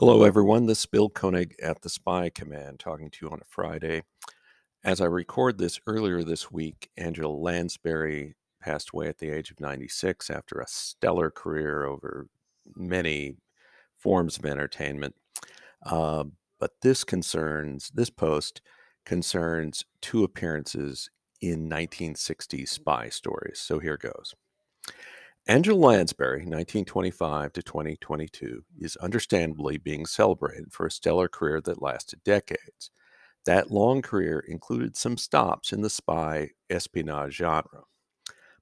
Hello, everyone. This is Bill Koenig at the Spy Command talking to you on a Friday. As I record this earlier this week, Angela Lansbury passed away at the age of 96 after a stellar career over many forms of entertainment. Uh, but this concerns, this post concerns two appearances in 1960s spy stories. So here goes. Angela Lansbury, 1925 to 2022, is understandably being celebrated for a stellar career that lasted decades. That long career included some stops in the spy espionage genre.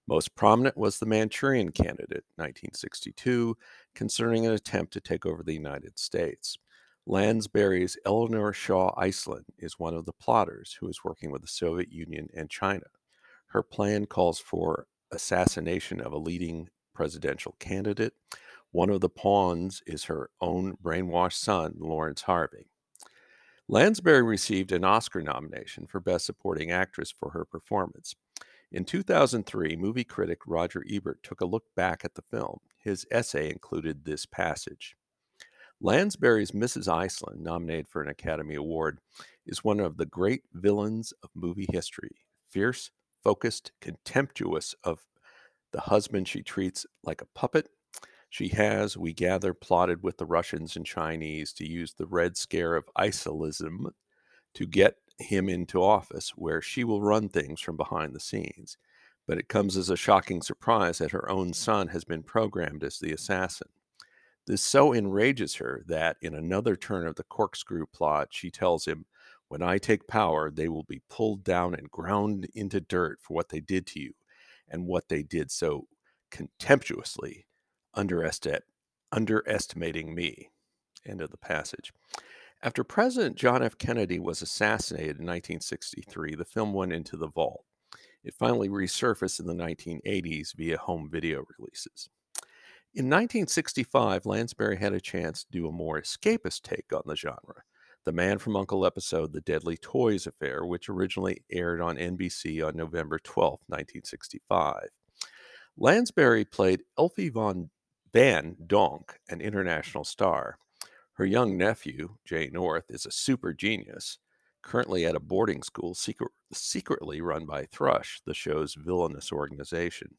Most prominent was The Manchurian Candidate, 1962, concerning an attempt to take over the United States. Lansbury's Eleanor Shaw Iselin is one of the plotters who is working with the Soviet Union and China. Her plan calls for assassination of a leading presidential candidate. One of the pawns is her own brainwashed son, Laurence Harvey. Lansbury received an Oscar nomination for Best Supporting Actress for her performance. In 2003, movie critic Roger Ebert took a look back at the film. His essay included this passage Lansbury's Mrs. Iselin, nominated for an Academy Award, is one of the great villains of movie history. Fierce, focused, contemptuous of the husband she treats like a puppet. She has, we gather, plotted with the Russians and Chinese to use the Red Scare of isolism to get him into office, where she will run things from behind the scenes. But it comes as a shocking surprise that her own son has been programmed as the assassin. This so enrages her that, in another turn of the corkscrew plot, she tells him, When I take power, they will be pulled down and ground into dirt for what they did to you and what they did so contemptuously underestimate, underestimating me. End of the passage. After President John F. Kennedy was assassinated in 1963, the film went into the vault. It finally resurfaced in the 1980s via home video releases. In 1965, Lansbury had a chance to do a more escapist take on the genre. The Man from Uncle episode, The Deadly Toys Affair, which originally aired on NBC on November 12, 1965. Lansbury played Elfie von Van Donk, an international star. Her young nephew, Jay North, is a super genius, currently at a boarding school secret, secretly run by Thrush, the show's villainous organization.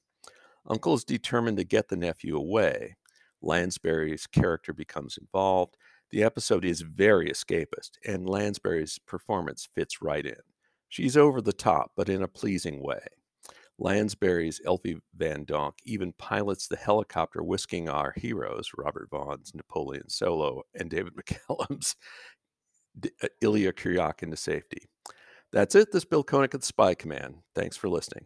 Uncle is determined to get the nephew away. Lansbury's character becomes involved, the episode is very escapist, and Lansbury's performance fits right in. She's over the top, but in a pleasing way. Lansbury's Elfie Van Donk even pilots the helicopter whisking our heroes, Robert Vaughn's Napoleon Solo and David McCallum's uh, Ilya Kuryakin, into safety. That's it. This Bill Koenig at Spy Command. Thanks for listening.